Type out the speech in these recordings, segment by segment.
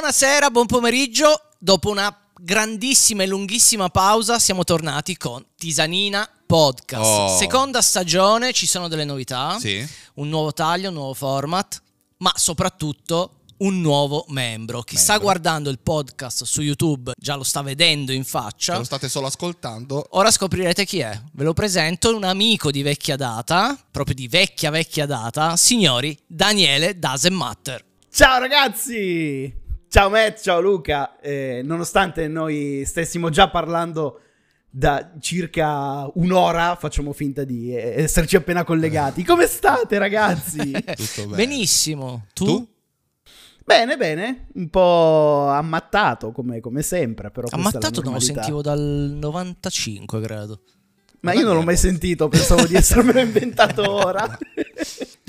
Buonasera, buon pomeriggio. Dopo una grandissima e lunghissima pausa siamo tornati con Tisanina Podcast. Oh. Seconda stagione, ci sono delle novità, Sì. un nuovo taglio, un nuovo format, ma soprattutto un nuovo membro. Chi sta Membro. guardando il podcast su YouTube già lo sta vedendo in Se faccia. lo state solo ascoltando, Ora scoprirete chi è. Ve lo presento, un amico di vecchia data, proprio di vecchia vecchia data, signori Daniele Doesn't Matter. Ciao ragazzi! Ciao Matt, ciao Luca. Eh, nonostante noi stessimo già parlando da circa un'ora, facciamo finta di eh, esserci appena collegati. Come state ragazzi? tutto bene. Benissimo. Tu? Tu? bene, bene. Un po' ammattato come, come sempre, però Ammattato non lo sentivo dal 95, credo. Ma io non l'ho mai sentito, pensavo di essermelo inventato ora.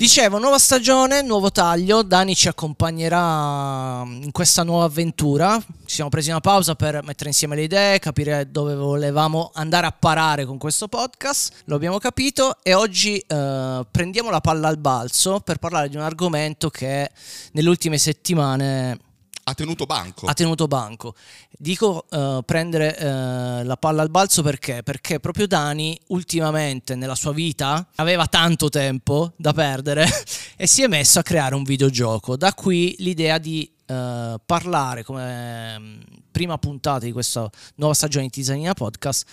Dicevo, nuova stagione, nuovo taglio. Dani ci accompagnerà in questa nuova avventura. Ci siamo presi una pausa per mettere insieme le idee, capire dove volevamo andare a parare con questo podcast. Lo abbiamo capito e oggi eh, prendiamo la palla al balzo per parlare di un argomento che nelle ultime settimane Ha tenuto banco. ha tenuto banco. Dico eh, prendere eh, la palla al balzo perché? Perché proprio Dani ultimamente nella sua vita aveva tanto tempo da perdere e si è messo a creare un videogioco. Da qui l'idea di eh, parlare come mm, prima puntata di questa nuova stagione di Tisanina Podcast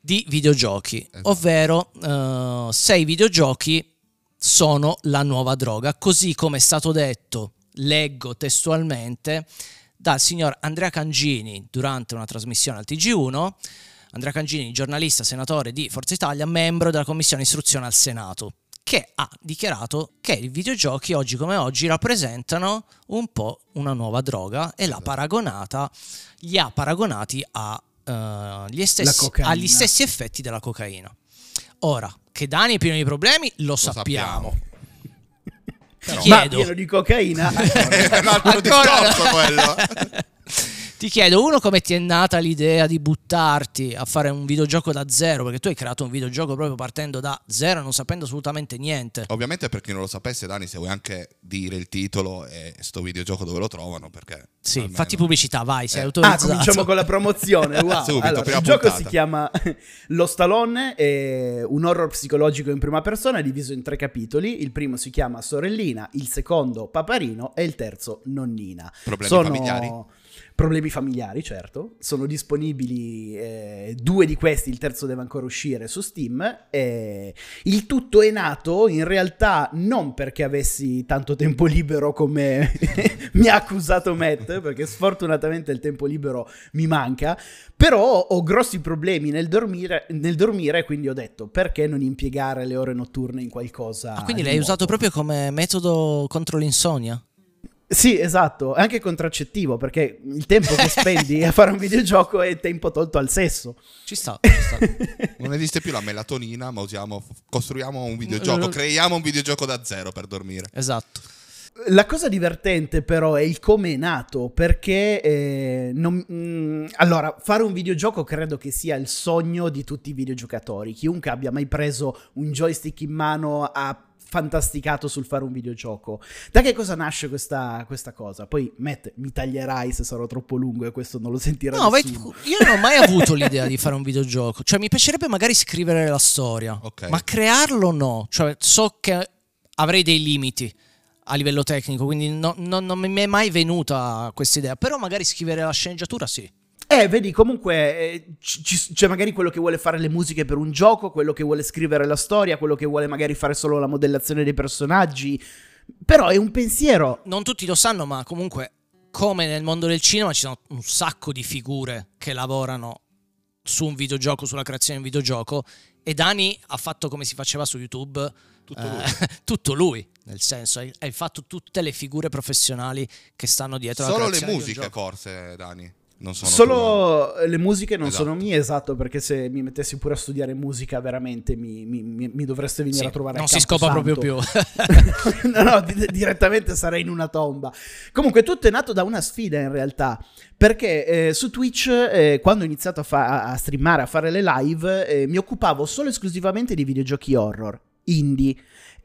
di videogiochi, Esatto. ovvero eh, se i videogiochi sono la nuova droga, così come è stato detto, leggo testualmente, dal signor Andrea Cangini durante una trasmissione al TG1. Andrea Cangini, giornalista, senatore di Forza Italia, membro della Commissione Istruzione al Senato, che ha dichiarato che i videogiochi oggi come oggi rappresentano un po' una nuova droga e l'ha Esatto. paragonata, li ha paragonati a, gli stessi, agli stessi effetti della cocaina. Ora, che Dani è pieno di problemi, lo, sappiamo. sappiamo. Ti Ma chiedo, pieno di cocaina. È un altro Ancora- discorso quello. Ti chiedo, uno, come ti è nata l'idea di buttarti a fare un videogioco da zero? Perché tu hai creato un videogioco proprio partendo da zero, non sapendo assolutamente niente. Ovviamente per chi non lo sapesse, Dani, se vuoi anche dire il titolo e sto videogioco dove lo trovano, perché... Sì, almeno- fatti pubblicità, vai, sei Eh. Ah, autorizzato. cominciamo con la promozione. Wow. Subito, Allora, prima il gioco puntata. si chiama Lo Stallone, è un horror psicologico in prima persona, diviso in tre capitoli. Il primo si chiama Sorellina, il secondo Paparino e il terzo Nonnina. Problemi familiari? Problemi familiari, certo. Sono disponibili eh, due di questi, il terzo deve ancora uscire su Steam. E il tutto è nato in realtà non perché avessi tanto tempo libero come mi ha accusato Matt, perché sfortunatamente il tempo libero mi manca, però ho grossi problemi nel dormire, nel dormire quindi ho detto perché non impiegare le ore notturne in qualcosa. Ah, quindi di l'hai nuovo? usato proprio come metodo contro l'insonnia? Sì, esatto, anche contraccettivo, perché il tempo che spendi a fare un videogioco è tempo tolto al sesso. Ci sta, ci sta. Non esiste più la melatonina, ma usiamo, costruiamo un videogioco, creiamo un videogioco da zero per dormire. esatto. La cosa divertente però è il come è nato, perché eh, non- mm, allora, fare un videogioco credo che sia il sogno di tutti i videogiocatori. Chiunque abbia mai preso un joystick in mano ha fantasticato sul fare un videogioco. Da che cosa nasce questa, questa cosa? Poi, Matt, mi taglierai se sarò troppo lungo e questo non lo sentirà No, vai nessuno. tu. io non ho mai avuto l'idea di fare un videogioco. Cioè, mi piacerebbe magari scrivere la storia, Ok. ma crearlo no. Cioè, so che avrei dei limiti a livello tecnico, quindi no- no- non mi è mai venuta questa idea. Però magari scrivere la sceneggiatura sì. Eh, vedi, comunque eh, ci- c'è magari quello che vuole fare le musiche per un gioco, quello che vuole scrivere la storia, quello che vuole magari fare solo la modellazione dei personaggi. Però è un pensiero. Non tutti lo sanno, ma comunque, come nel mondo del cinema, ci sono un sacco di figure che lavorano su un videogioco, sulla creazione di un videogioco. E Dani ha fatto come si faceva su YouTube. Tutto eh, lui. tutto lui, nel senso, hai, hai fatto tutte le figure professionali che stanno dietro Solo le creazione di un musiche, forse, Dani. Non sono Solo le musiche non Esatto. sono mie, esatto, perché se mi mettessi pure a studiare musica veramente mi, mi- mi- mi dovreste venire Sì, a trovare non a si scopa proprio Camposanto. più. no, no, di- direttamente sarei in una tomba. Comunque, tutto è nato da una sfida in realtà. Perché eh, su Twitch, eh, quando ho iniziato a, fa- a streamare, a fare le live, eh, mi occupavo solo e esclusivamente di videogiochi horror. indie.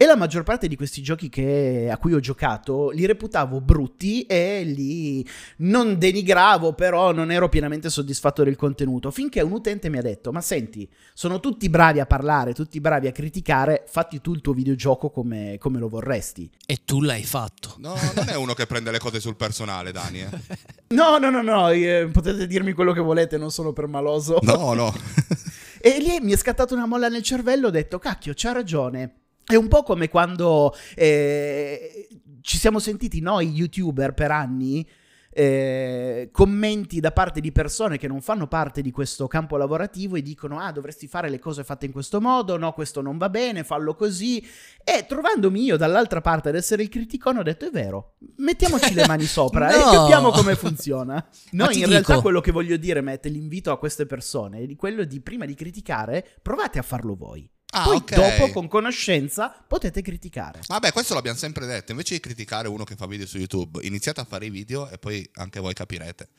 E la maggior parte di questi giochi che, a cui ho giocato li reputavo brutti e li non denigravo, però non ero pienamente soddisfatto del contenuto. Finché un utente mi ha detto: Ma senti, sono tutti bravi a parlare, tutti bravi a criticare, fatti tu il tuo videogioco come, come lo vorresti. E tu l'hai fatto. No, non è uno che prende le cose sul personale, Dani. Eh. No, no, no, no, eh, potete dirmi quello che volete, non sono permaloso. No, no. e lì mi è scattata una molla nel cervello, ho detto, cacchio, c'ha ragione. È un po' come quando eh, ci siamo sentiti noi youtuber per anni eh, commenti da parte di persone che non fanno parte di questo campo lavorativo e dicono ah dovresti fare le cose fatte in questo modo, no questo non va bene, fallo così e trovandomi io dall'altra parte ad essere il criticone ho detto è vero, mettiamoci le mani sopra no. e capiamo come funziona. No, in dico... realtà quello che voglio dire, Matt, l'invito a queste persone è quello di prima di criticare provate a farlo voi. Ah, Poi okay. dopo, con conoscenza, potete criticare. Vabbè, questo l'abbiamo sempre detto. Invece di criticare uno che fa video su YouTube, iniziate a fare i video e poi anche voi capirete.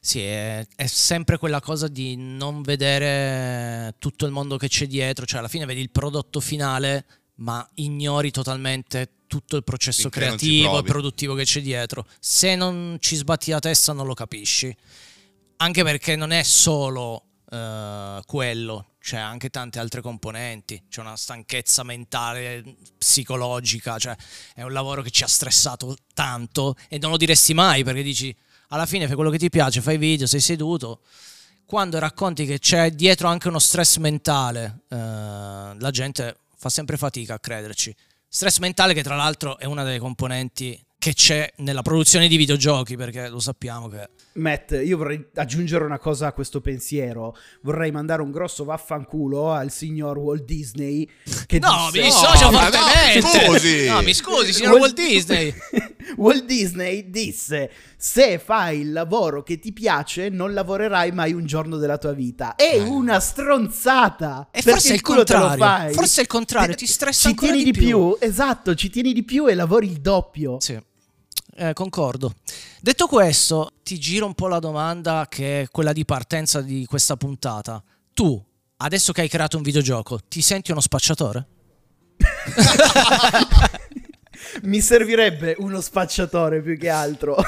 Sì, è, è, sempre quella cosa di non vedere tutto il mondo che c'è dietro, cioè alla fine vedi il prodotto finale, ma ignori totalmente tutto il processo Finché creativo e produttivo che c'è dietro. Se non ci sbatti la testa non lo capisci. Anche perché non è solo uh, quello, c'è anche tante altre componenti, c'è una stanchezza mentale, psicologica, cioè è un lavoro che ci ha stressato tanto e non lo diresti mai perché dici alla fine fai quello che ti piace, fai video, sei seduto. Quando racconti che c'è dietro anche uno stress mentale, eh, la gente fa sempre fatica a crederci. Stress mentale che tra l'altro è una delle componenti che c'è nella produzione di videogiochi, perché lo sappiamo che... Matt, io vorrei aggiungere una cosa a questo pensiero. Vorrei mandare un grosso vaffanculo al signor Walt Disney. Che no, disse... mi dissocio no, fortemente. Scusi. No, mi scusi, signor Walt, Walt Disney. Walt Disney disse: Se fai il lavoro che ti piace, non lavorerai mai un giorno della tua vita. È eh. una stronzata. E forse è il contrario. Forse è il contrario, ti stressa ci ancora tieni di più. più. Esatto, ci tieni di più e lavori il doppio. Sì. Eh, concordo. Detto questo, ti giro un po' la domanda che è quella di partenza di questa puntata. Tu, adesso che hai creato un videogioco, ti senti uno spacciatore? Mi servirebbe uno spacciatore più che altro.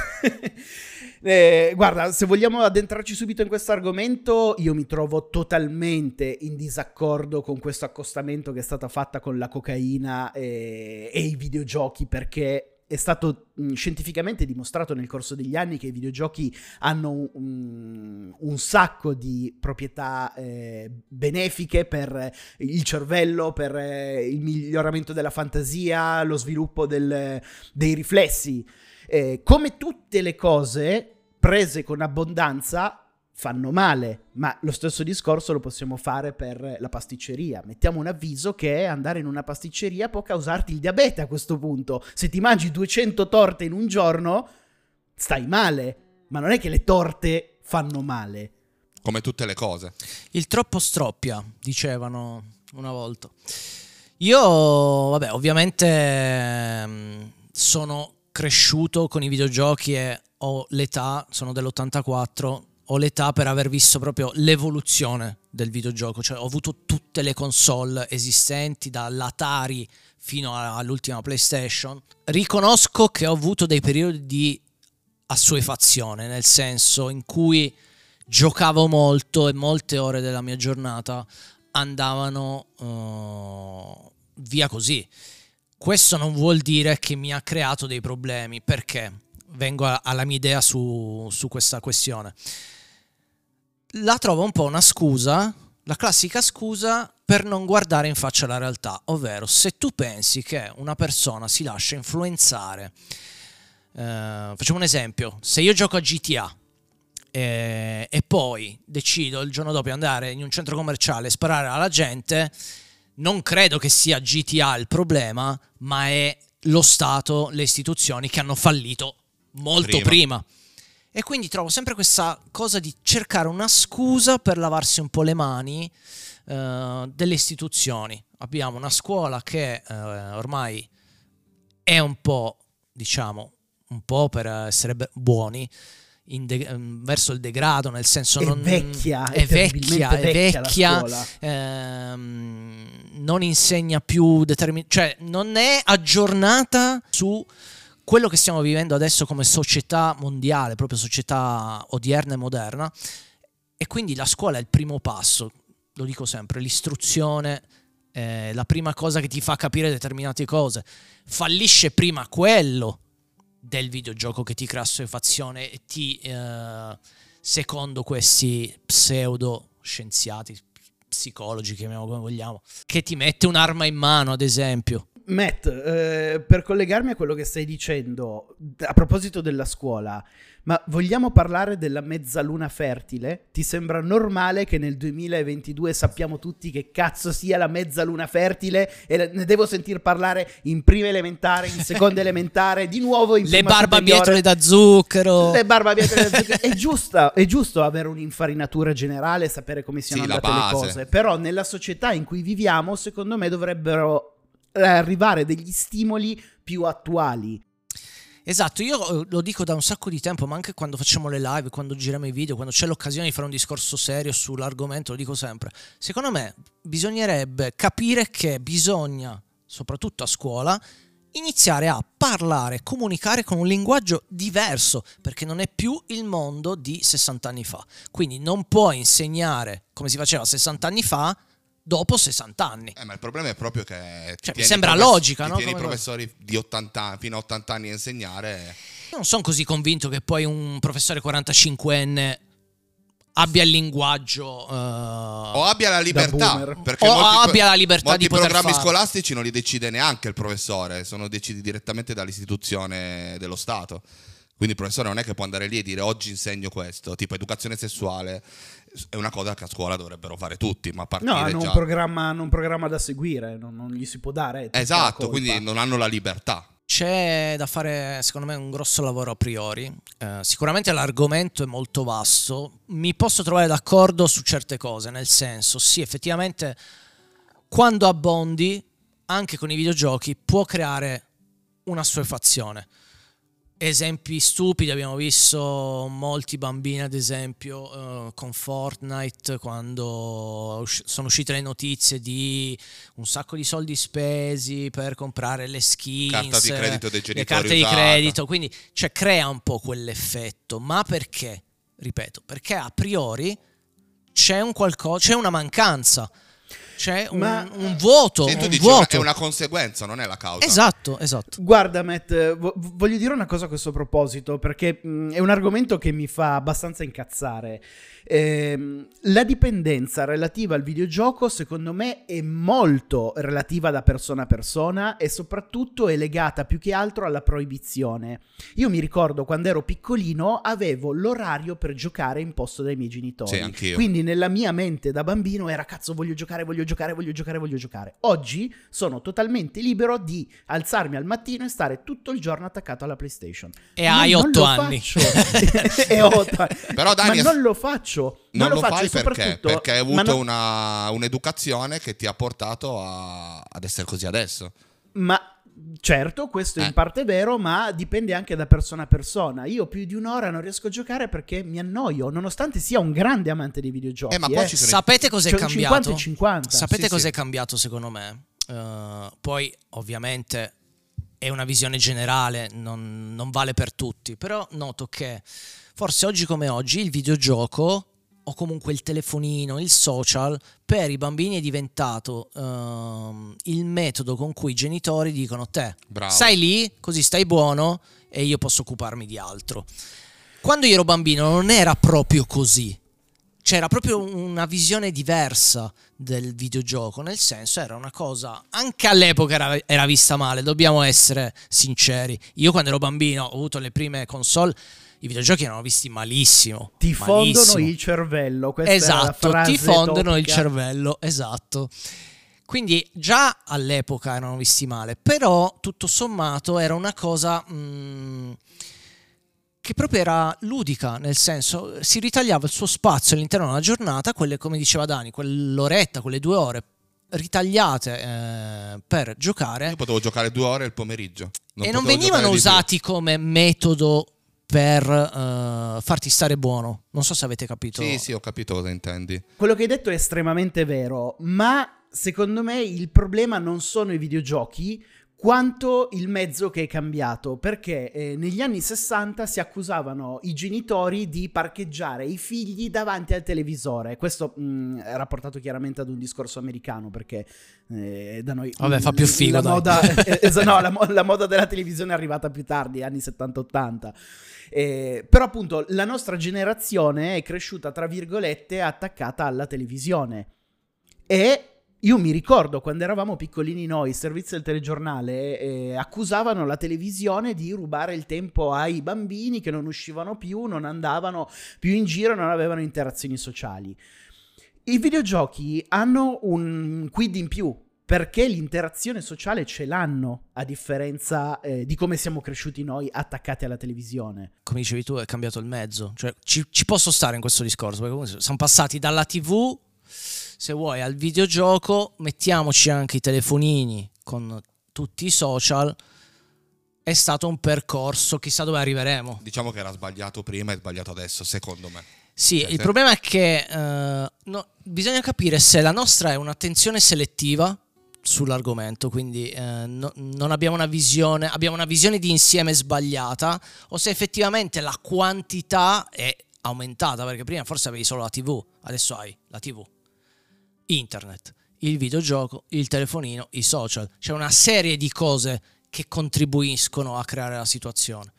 Eh, guarda, se vogliamo addentrarci subito in questo argomento, io mi trovo totalmente in disaccordo con questo accostamento che è stata fatta con la cocaina e, e i videogiochi perché è stato mh, scientificamente dimostrato nel corso degli anni che i videogiochi hanno un, un sacco di proprietà eh, benefiche per il cervello, per eh, il miglioramento della fantasia, lo sviluppo del, dei riflessi. Eh, come tutte le cose prese con abbondanza fanno male, ma lo stesso discorso lo possiamo fare per la pasticceria. Mettiamo un avviso che andare in una pasticceria può causarti il diabete a questo punto. Se ti mangi 200 torte in un giorno, stai male, ma non è che le torte fanno male. Come tutte le cose. Il troppo stroppia, dicevano una volta. Io, vabbè, ovviamente ehm, sono cresciuto con i videogiochi e ho l'età, sono dell'84, ho l'età per aver visto proprio l'evoluzione del videogioco, cioè ho avuto tutte le console esistenti, dall'Atari fino all'ultima PlayStation. Riconosco che ho avuto dei periodi di assuefazione, nel senso in cui giocavo molto e molte ore della mia giornata andavano uh, via così. Questo non vuol dire che mi ha creato dei problemi, perché vengo alla mia idea su, su questa questione la trovo un po' una scusa, la classica scusa per non guardare in faccia la realtà, ovvero se tu pensi che una persona si lascia influenzare, eh, facciamo un esempio, se io gioco a GTA e, e poi decido il giorno dopo di andare in un centro commerciale e sparare alla gente, non credo che sia GTA il problema, ma è lo Stato, le istituzioni che hanno fallito molto prima. prima. E quindi trovo sempre questa cosa di cercare una scusa per lavarsi un po' le mani uh, delle istituzioni. Abbiamo una scuola che uh, ormai è un po', diciamo, un po' per essere buoni, de- ehm, verso il degrado, nel senso è non vecchia, è, vecchia, è vecchia, ehm, non insegna più determin- cioè non è aggiornata su quello che stiamo vivendo adesso come società mondiale, proprio società odierna e moderna. E quindi la scuola è il primo passo, lo dico sempre, l'istruzione è la prima cosa che ti fa capire determinate cose. Fallisce prima quello del videogioco che ti crea assuefazione e ti, eh, secondo questi pseudo scienziati, psicologi, chiamiamo come vogliamo, che ti mette un'arma in mano, ad esempio. Matt, eh, per collegarmi a quello che stai dicendo, a proposito della scuola, ma vogliamo parlare della mezzaluna fertile? Ti sembra normale che nel 2022 sappiamo tutti che cazzo sia la mezzaluna fertile e ne devo sentir parlare in prima elementare, in seconda elementare, di nuovo in Le barbabietole da zucchero. Le barbabietole da zucchero. È giusto, è giusto avere un'infarinatura generale, sapere come siano Sì, andate le cose, però nella società in cui viviamo, secondo me dovrebbero arrivare degli stimoli più attuali. Esatto, io eh, lo dico da un sacco di tempo, ma anche quando facciamo le live, quando giriamo i video, quando c'è l'occasione di fare un discorso serio sull'argomento, lo dico sempre. Secondo me bisognerebbe capire che bisogna, soprattutto a scuola, iniziare a parlare, comunicare con un linguaggio diverso, perché non è più il mondo di 60 anni fa. Quindi non puoi insegnare come si faceva 60 anni fa dopo 60 anni. Eh, ma il problema è proprio che Cioè, mi sembra i profes- logica, ti no? tieni i Come professori di 80 anni, fino a 80 anni a insegnare. Io non sono così convinto che poi un professore 45enne abbia il linguaggio eh, O abbia la libertà. Perché O molti, abbia la libertà molti di poter programmi farlo. scolastici non li decide neanche il professore, sono decisi direttamente dall'istituzione dello Stato. Quindi il professore non è che può andare lì e dire oggi insegno questo, tipo educazione sessuale è una cosa che a scuola dovrebbero fare tutti, ma a partire No, hanno già... un programma, hanno un programma da seguire, non, non gli si può dare. Esatto, quindi non hanno la libertà. C'è da fare, secondo me, un grosso lavoro a priori. Eh, sicuramente l'argomento è molto vasto. Mi posso trovare d'accordo su certe cose, nel senso, sì, effettivamente, quando abbondi, anche con i videogiochi, può creare una assuefazione. Esempi stupidi, abbiamo visto molti bambini, ad esempio, eh, con Fortnite, quando usci- sono uscite le notizie di un sacco di soldi spesi per comprare le skins, Carta di credito dei le genitori carte di usata. credito, quindi cioè, crea un po' quell'effetto. Ma perché? Ripeto, perché a priori c'è un qualcosa, c'è una mancanza, c'è un, Ma- un vuoto, Se tu un dici vuoto. è una conseguenza, non è la causa. Esatto, esatto. Guarda, Matt, vo- voglio dire una cosa a questo proposito, perché mh, è un argomento che mi fa abbastanza incazzare. Ehm, la dipendenza relativa al videogioco, secondo me, è molto relativa da persona a persona e soprattutto è legata più che altro alla proibizione. Io mi ricordo quando ero piccolino avevo l'orario per giocare imposto dai miei genitori. Sì, anch'io. Quindi nella mia mente da bambino era cazzo voglio giocare, voglio giocare, voglio giocare, voglio giocare. Oggi sono totalmente libero di alzarmi al mattino e stare tutto il giorno attaccato alla PlayStation. E hai non otto lo anni. faccio. e ho otto anni. Però Dani, Ma non lo faccio. Non, lo, faccio fai perché? soprattutto- Perché hai avuto no- una, un'educazione che ti ha portato a- ad essere così adesso. Ma certo, questo è Eh. in parte vero, ma dipende anche da persona a persona. Io più di un'ora non riesco a giocare perché mi annoio, nonostante sia un grande amante dei videogiochi. Eh, ma poi ci sono i- Sapete cos'è Cioè, cambiato? 50 e 50. Sapete Sì, cos'è sì. cambiato secondo me? Eh, poi ovviamente è una visione generale, non, non vale per tutti, però noto che forse oggi come oggi il videogioco o comunque il telefonino, il social, per i bambini è diventato ehm, il metodo con cui i genitori dicono te, Bravo. stai lì, così stai buono e io posso occuparmi di altro. Quando io ero bambino non era proprio così. C'era proprio una visione diversa del videogioco, nel senso era una cosa, anche all'epoca era, era vista male, dobbiamo essere sinceri. Io quando ero bambino ho avuto le prime console, i videogiochi erano visti malissimo. Ti fondono malissimo. il cervello. Questa è la Esatto, frase ti fondono il topica. cervello, esatto. Quindi già all'epoca erano visti male, però tutto sommato era una cosa mh, che proprio era ludica, nel senso si ritagliava il suo spazio all'interno della giornata, quelle come diceva Dani, quell'oretta, quelle due ore ritagliate eh, per giocare Io potevo giocare due ore il pomeriggio. e non venivano di più. usati come metodo per eh, farti stare buono. Non so se avete capito. Sì, sì, ho capito cosa intendi. Quello che hai detto è estremamente vero, ma secondo me il problema non sono i videogiochi, quanto il mezzo che è cambiato, perché eh, negli anni 60 si accusavano i genitori di parcheggiare i figli davanti al televisore. Questo mh, è rapportato chiaramente ad un discorso americano, perché eh, da noi... Vabbè, fa più figo, la moda, eh, no, la, la moda della televisione è arrivata più tardi, anni 70-80. Eh, però appunto la nostra generazione è cresciuta, tra virgolette, attaccata alla televisione. E io mi ricordo quando eravamo piccolini noi, i servizi del telegiornale eh, accusavano la televisione di rubare il tempo ai bambini che non uscivano più, non andavano più in giro, non avevano interazioni sociali. I videogiochi hanno un quid in più perché l'interazione sociale ce l'hanno, a differenza eh, di come siamo cresciuti noi attaccati alla televisione. Come dicevi tu, è cambiato il mezzo. Cioè, ci, ci posso stare in questo discorso, perché comunque siamo passati dalla TV, se vuoi, al videogioco, mettiamoci anche i telefonini con tutti i social. È stato un percorso, chissà dove arriveremo. Diciamo che era sbagliato prima e sbagliato adesso, secondo me. Sì, Eh, il problema è che eh, no, bisogna capire se la nostra è un'attenzione selettiva sull'argomento, quindi eh, no- non abbiamo una visione, abbiamo una visione di insieme sbagliata, o se effettivamente la quantità è aumentata, perché prima forse avevi solo la TV, adesso hai la TV, internet, il videogioco, il telefonino, i social, c'è una serie di cose che contribuiscono a creare la situazione.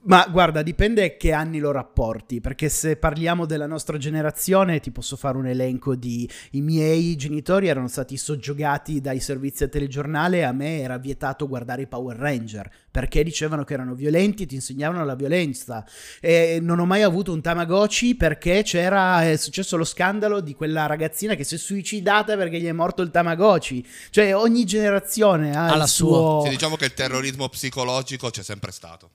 Ma guarda, dipende che anni lo rapporti, perché se parliamo della nostra generazione ti posso fare un elenco di i miei genitori erano stati soggiogati dai servizi al telegiornale e a me era vietato guardare i Power Ranger, perché dicevano che erano violenti e ti insegnavano la violenza. E non ho mai avuto un Tamagotchi perché c'era è successo lo scandalo di quella ragazzina che si è suicidata perché gli è morto il Tamagotchi. Cioè ogni generazione ha, Ha la suo... Sì, diciamo che il terrorismo psicologico c'è sempre stato.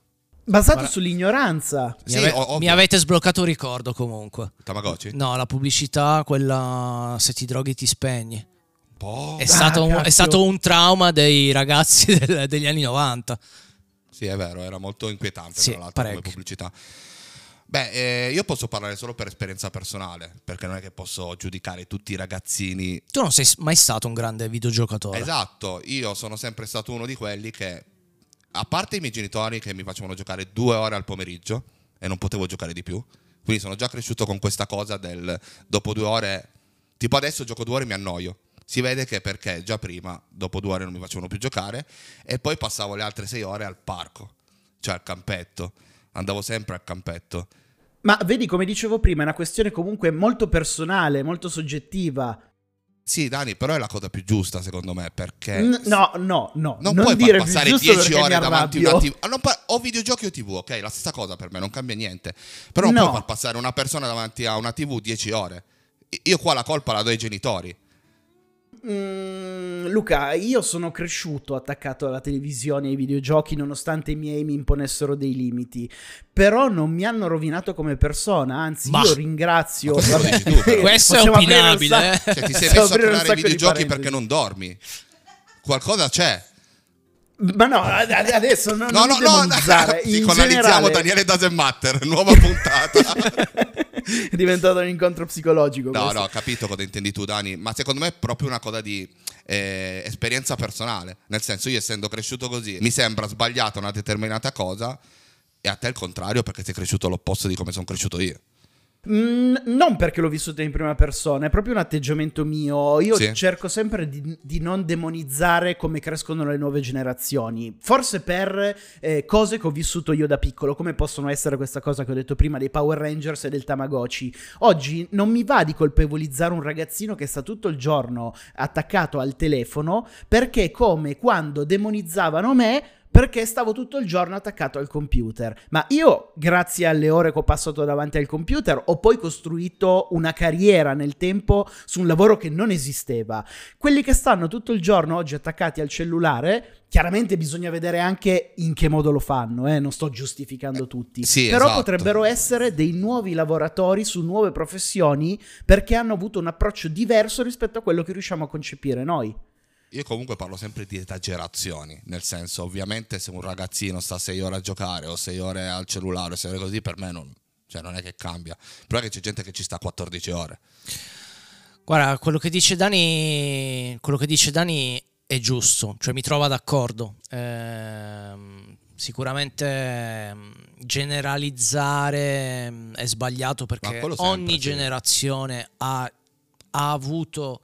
Basato Guarda- sull'ignoranza. Mi, Sì, ave- o- ovvio. mi avete sbloccato un ricordo comunque. Tamagotchi? No, la pubblicità, quella se ti droghi ti spegni. Boh. È, stato, un, è stato un trauma dei ragazzi del- degli anni 90. Sì, è vero, era molto inquietante Sì, tra l'altro come pubblicità. Beh, eh, io posso parlare solo per esperienza personale, perché non è che posso giudicare tutti i ragazzini. Tu non sei mai stato un grande videogiocatore. Esatto, io sono sempre stato uno di quelli che, a parte i miei genitori che mi facevano giocare due ore al pomeriggio e non potevo giocare di più, quindi sono già cresciuto con questa cosa del dopo due ore, tipo adesso gioco due ore e mi annoio. Si vede che perché già prima, dopo due ore non mi facevano più giocare e poi passavo le altre sei ore al parco, cioè al campetto. Andavo sempre al campetto. Ma vedi, come dicevo prima, è una questione comunque molto personale, molto soggettiva. Sì, Dani, però è la cosa più giusta secondo me perché N- no, no, no. non, non puoi far passare giusto 10 perché mi ore davanti a una. TV. Ah, pa- o videogiochi o TV, ok? La stessa cosa per me, non cambia niente. Però non No. puoi far passare una persona davanti a una TV 10 ore. Io qua la colpa la do ai genitori. Mm, Luca, io sono cresciuto attaccato alla televisione e ai videogiochi nonostante i miei mi imponessero dei limiti. Però non mi hanno rovinato come persona, anzi Ma- io ringrazio... Questo vabbè, tu. Questo è opinabile, sacco- eh. Cioè, ti sei messo a creare i videogiochi perché non dormi. Qualcosa c'è. Ma no, ad- adesso non, No, non no, no, demonizzare. sì, In analizziamo generale- Daniele Doesn't Matter, nuova puntata. è diventato un incontro psicologico. No, questo. no, ho capito cosa intendi tu, Dani, ma secondo me è proprio una cosa di eh, esperienza personale. Nel senso, io essendo cresciuto così, mi sembra sbagliata una determinata cosa e a te il contrario perché sei cresciuto all'opposto di come sono cresciuto io. Mm, non perché l'ho vissuto in prima persona, è proprio un atteggiamento mio. Io Sì. cerco sempre di, di non demonizzare come crescono le nuove generazioni. Forse per eh, cose che ho vissuto io da piccolo, come possono essere questa cosa che ho detto prima dei Power Rangers e del Tamagotchi. Oggi non mi va di colpevolizzare un ragazzino che sta tutto il giorno attaccato al telefono perché, come quando demonizzavano me, perché stavo tutto il giorno attaccato al computer. Ma io, grazie alle ore che ho passato davanti al computer, ho poi costruito una carriera nel tempo su un lavoro che non esisteva. Quelli che stanno tutto il giorno oggi attaccati al cellulare, chiaramente bisogna vedere anche in che modo lo fanno, eh? non sto giustificando tutti. sì, Però esatto. potrebbero essere dei nuovi lavoratori su nuove professioni perché hanno avuto un approccio diverso rispetto a quello che riusciamo a concepire noi. Io comunque parlo sempre di esagerazioni, nel senso ovviamente se un ragazzino sta 6 ore a giocare o 6 ore al cellulare o 6 ore così, per me non, cioè non è che cambia. Però è che c'è gente che ci sta 14 ore. Guarda, quello che dice Dani, quello che dice Dani è giusto, cioè mi trova d'accordo. Ehm, sicuramente ehm, generalizzare ehm, è sbagliato perché ogni generazione ha, ha avuto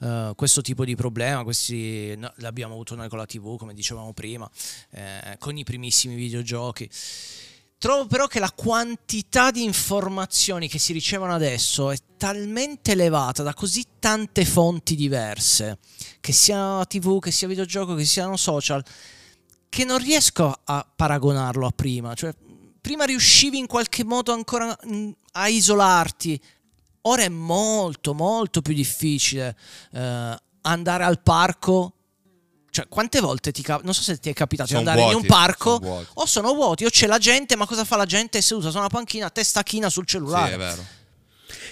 eh, questo tipo di problema, questi no, l'abbiamo avuto noi con la TV, come dicevamo prima, eh, con i primissimi videogiochi. Trovo però che la quantità di informazioni che si ricevono adesso è talmente elevata da così tante fonti diverse, che sia TV, che sia videogioco, che siano social, che non riesco a paragonarlo a prima. Cioè, prima riuscivi in qualche modo ancora mm, a isolarti, ora è molto, molto più difficile eh, andare al parco. Cioè, quante volte ti capita? Non so se ti è capitato Sono di andare in vuoti, un parco sono o sono vuoti o c'è la gente, ma cosa fa la gente? È seduta su una panchina, testa china sul Sì, cellulare. è vero.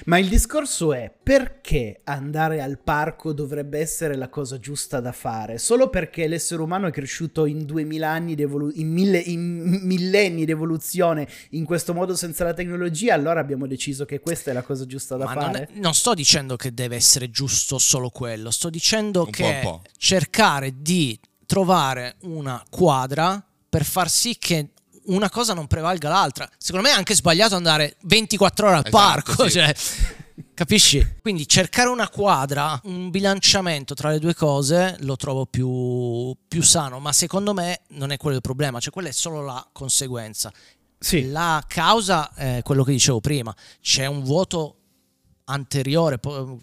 Ma il discorso è perché andare al parco dovrebbe essere la cosa giusta da fare? Solo perché l'essere umano è cresciuto in 2000 anni di evolu- in, mille- in millenni di evoluzione in questo modo senza la tecnologia, allora abbiamo deciso che questa è la cosa giusta da Ma non, fare? è- non sto dicendo che deve essere giusto solo quello, sto dicendo Un po', che un po'. cercare di trovare una quadra per far sì che una cosa non prevalga l'altra. Secondo me è anche sbagliato andare 24 ore al Esatto, parco, sì. cioè, capisci? Quindi cercare una quadra, un bilanciamento tra le due cose lo trovo più, più sano, ma secondo me non è quello il problema, cioè quella è solo la conseguenza. Sì. La causa è quello che dicevo prima, c'è un vuoto anteriore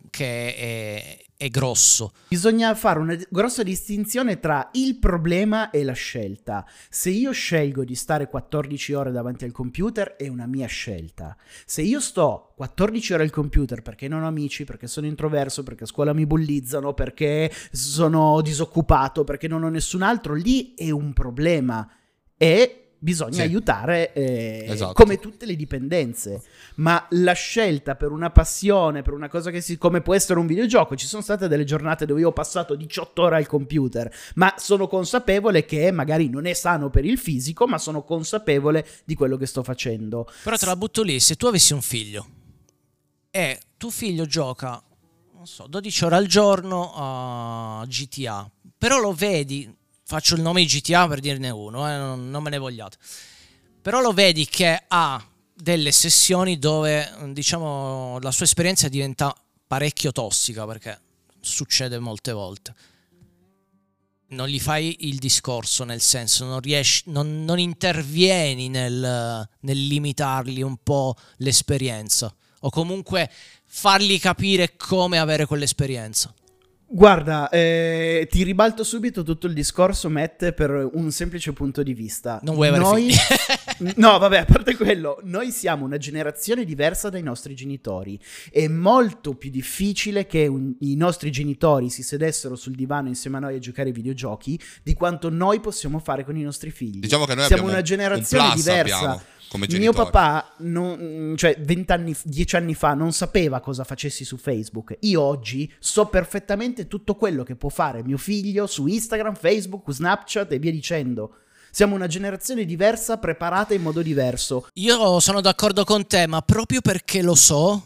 che è, è grosso. Bisogna fare una grossa distinzione tra il problema e la scelta. Se io scelgo di stare 14 ore davanti al computer è una mia scelta. Se io sto 14 ore al computer perché non ho amici, perché sono introverso, perché a scuola mi bullizzano, perché sono disoccupato, perché non ho nessun altro, lì è un problema. E bisogna Sì. aiutare eh, Esatto. come tutte le dipendenze ma la scelta per una passione per una cosa che si come può essere un videogioco ci sono state delle giornate dove io ho passato 18 ore al computer ma sono consapevole che magari non è sano per il fisico ma sono consapevole di quello che sto facendo Però te la butto lì, se tu avessi un figlio e tuo figlio gioca, non so, 12 ore al giorno a GTA, però lo vedi, faccio il nome di GTA per dirne uno, eh, non, non me ne vogliate, però lo vedi che ha delle sessioni dove, diciamo, la sua esperienza diventa parecchio tossica perché succede molte volte. Non gli fai il discorso, nel senso, non riesci, non, non intervieni nel, nel limitargli un po' l'esperienza o comunque fargli capire come avere quell'esperienza. Guarda, eh, ti ribalto subito tutto il discorso, Matt, per un semplice punto di vista. Non vuoi avere Noi- figli. No, vabbè, a parte quello, noi siamo una generazione diversa dai nostri genitori. È molto più difficile che un- i nostri genitori si sedessero sul divano insieme a noi a giocare ai videogiochi di quanto noi possiamo fare con i nostri figli. Diciamo che noi siamo abbiamo una un generazione plus diversa. abbiamo come Mio genitori. papà, non- cioè 20 anni, 10 anni fa, non sapeva cosa facessi su Facebook. Io oggi so perfettamente tutto quello che può fare mio figlio su Instagram, Facebook, Snapchat e via dicendo. Siamo una generazione diversa, preparata in modo diverso. Io sono d'accordo con te, ma proprio perché lo so,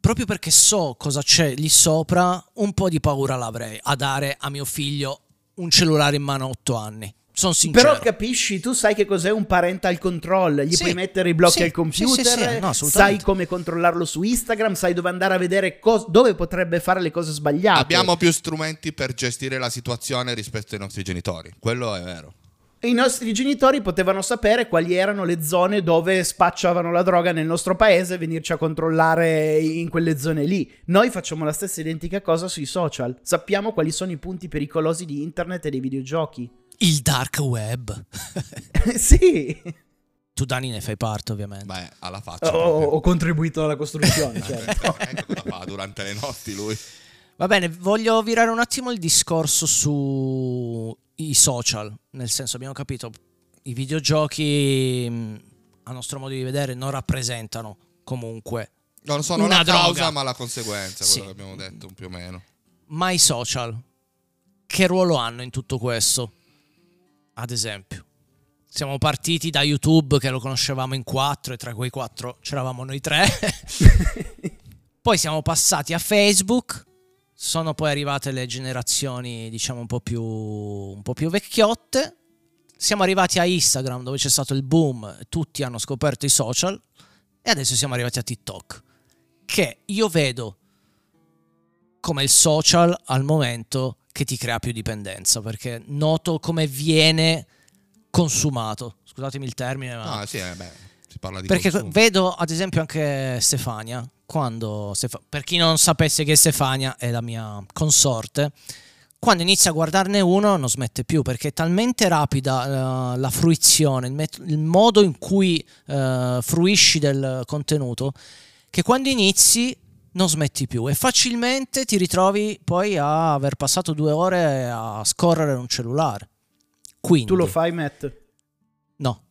proprio perché so cosa c'è lì sopra, un po' di paura l'avrei a dare a mio figlio un cellulare in mano a 8 anni. Sono sincero. Però capisci, tu sai che cos'è un parental control, gli Sì, puoi mettere i blocchi sì, al computer, sì, sì, sì, no, sai come controllarlo su Instagram, sai dove andare a vedere cos- dove potrebbe fare le cose sbagliate. Abbiamo più strumenti per gestire la situazione rispetto ai nostri genitori. Quello è vero. I nostri genitori potevano sapere quali erano le zone dove spacciavano la droga nel nostro paese e venirci a controllare in quelle zone lì. Noi facciamo la stessa identica cosa sui social. Sappiamo quali sono i punti pericolosi di internet e dei videogiochi. Il dark web. sì, tu Dani ne fai parte ovviamente. Beh, alla faccia. ho, proprio. ho contribuito alla costruzione. certo. ecco cosa fa durante le notti lui. Va bene, voglio virare un attimo il discorso sui social, nel senso abbiamo capito, i videogiochi mh, a nostro modo di vedere non rappresentano comunque, Non sono Una la causa, droga. ma la conseguenza, quello Sì. che abbiamo detto più o meno. ma i social che ruolo hanno in tutto questo? Ad esempio, siamo partiti da YouTube che lo conoscevamo in quattro e tra quei quattro c'eravamo noi tre. poi siamo passati a Facebook, sono poi arrivate le generazioni diciamo un po' più, un po più vecchiotte. Siamo arrivati a Instagram dove c'è stato il boom, tutti hanno scoperto i social. E adesso siamo arrivati a TikTok, che io vedo come il social al momento che ti crea più dipendenza, perché noto come viene consumato. Scusatemi il termine, ma... Ah, sì, eh, beh, si parla di Perché consumo. vedo ad esempio anche Stefania, quando Stefa- per chi non sapesse che Stefania è la mia consorte, quando inizia a guardarne uno non smette più perché è talmente rapida eh, la fruizione, il, met- il modo in cui eh, fruisci del contenuto, che quando inizi non smetti più e facilmente ti ritrovi poi a aver passato due ore a scorrere un cellulare. Quindi, Tu lo fai, Matt? No.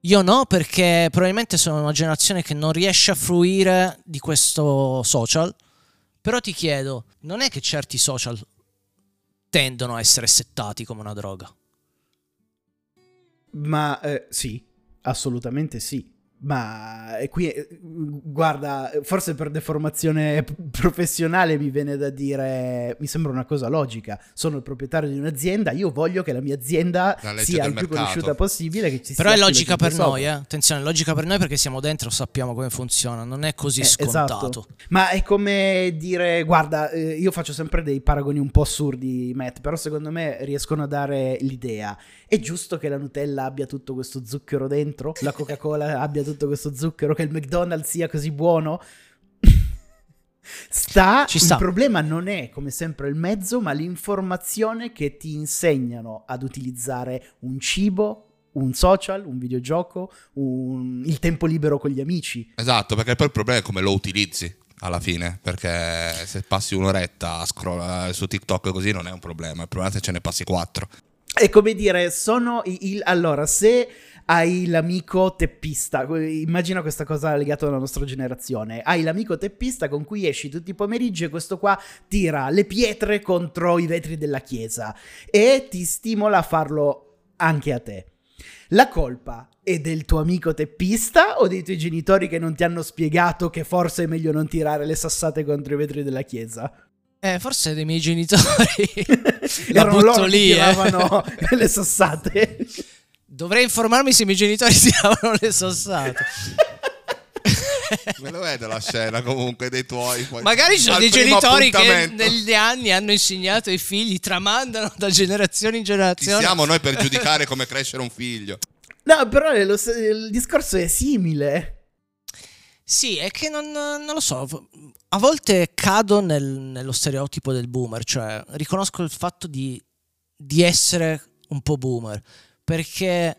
Io no, perché probabilmente sono una generazione che non riesce a fruire di questo social. Però ti chiedo, non è che certi social tendono a essere settati come una droga? Ma eh, sì, assolutamente sì. Ma eh, qui, eh, guarda, forse per deformazione professionale mi viene da dire, mi sembra una cosa logica. Sono il proprietario di un'azienda, io voglio che la mia azienda La sia il più mercato. conosciuta possibile. Che ci Però sia è logica per sopra. noi, eh. Attenzione, è logica per noi perché siamo dentro, sappiamo come funziona, non è così Eh, scontato. esatto. Ma è come dire, guarda, eh, io faccio sempre dei paragoni un po' assurdi, Matt, però secondo me riescono a dare l'idea. È giusto che la Nutella abbia tutto questo zucchero dentro, la Coca-Cola abbia tutto questo zucchero, che il McDonald's sia così buono? Sta, Ci sta. il problema non è come sempre il mezzo, ma l'informazione che ti insegnano ad utilizzare un cibo, un social, un videogioco, un- il tempo libero con gli amici. Esatto, perché poi il problema è come lo utilizzi alla fine, perché se passi un'oretta a scrollare su TikTok così non è un problema, il problema è se ce ne passi quattro. È come dire, sono il, allora, se hai l'amico teppista, immagina questa cosa legata alla nostra generazione, hai l'amico teppista con cui esci tutti i pomeriggi e questo qua tira le pietre contro i vetri della chiesa e ti stimola a farlo anche a te. La colpa è del tuo amico teppista o dei tuoi genitori che non ti hanno spiegato che forse è meglio non tirare le sassate contro i vetri della chiesa? Eh, forse dei miei genitori. La Erano butto loro che lì, eh. tiravano le sassate. Dovrei informarmi se i miei genitori tiravano le sassate. Me lo vedo la scena comunque dei tuoi. poi- Magari ci sono dei genitori che negli anni hanno insegnato ai figli, tramandano da generazione in Chi generazione. siamo noi per giudicare come crescere un figlio? No, però lo- il discorso è simile. Sì, è che non, non lo so. A volte cado nel- nello stereotipo del boomer, cioè riconosco il fatto di, di essere un po' boomer. Perché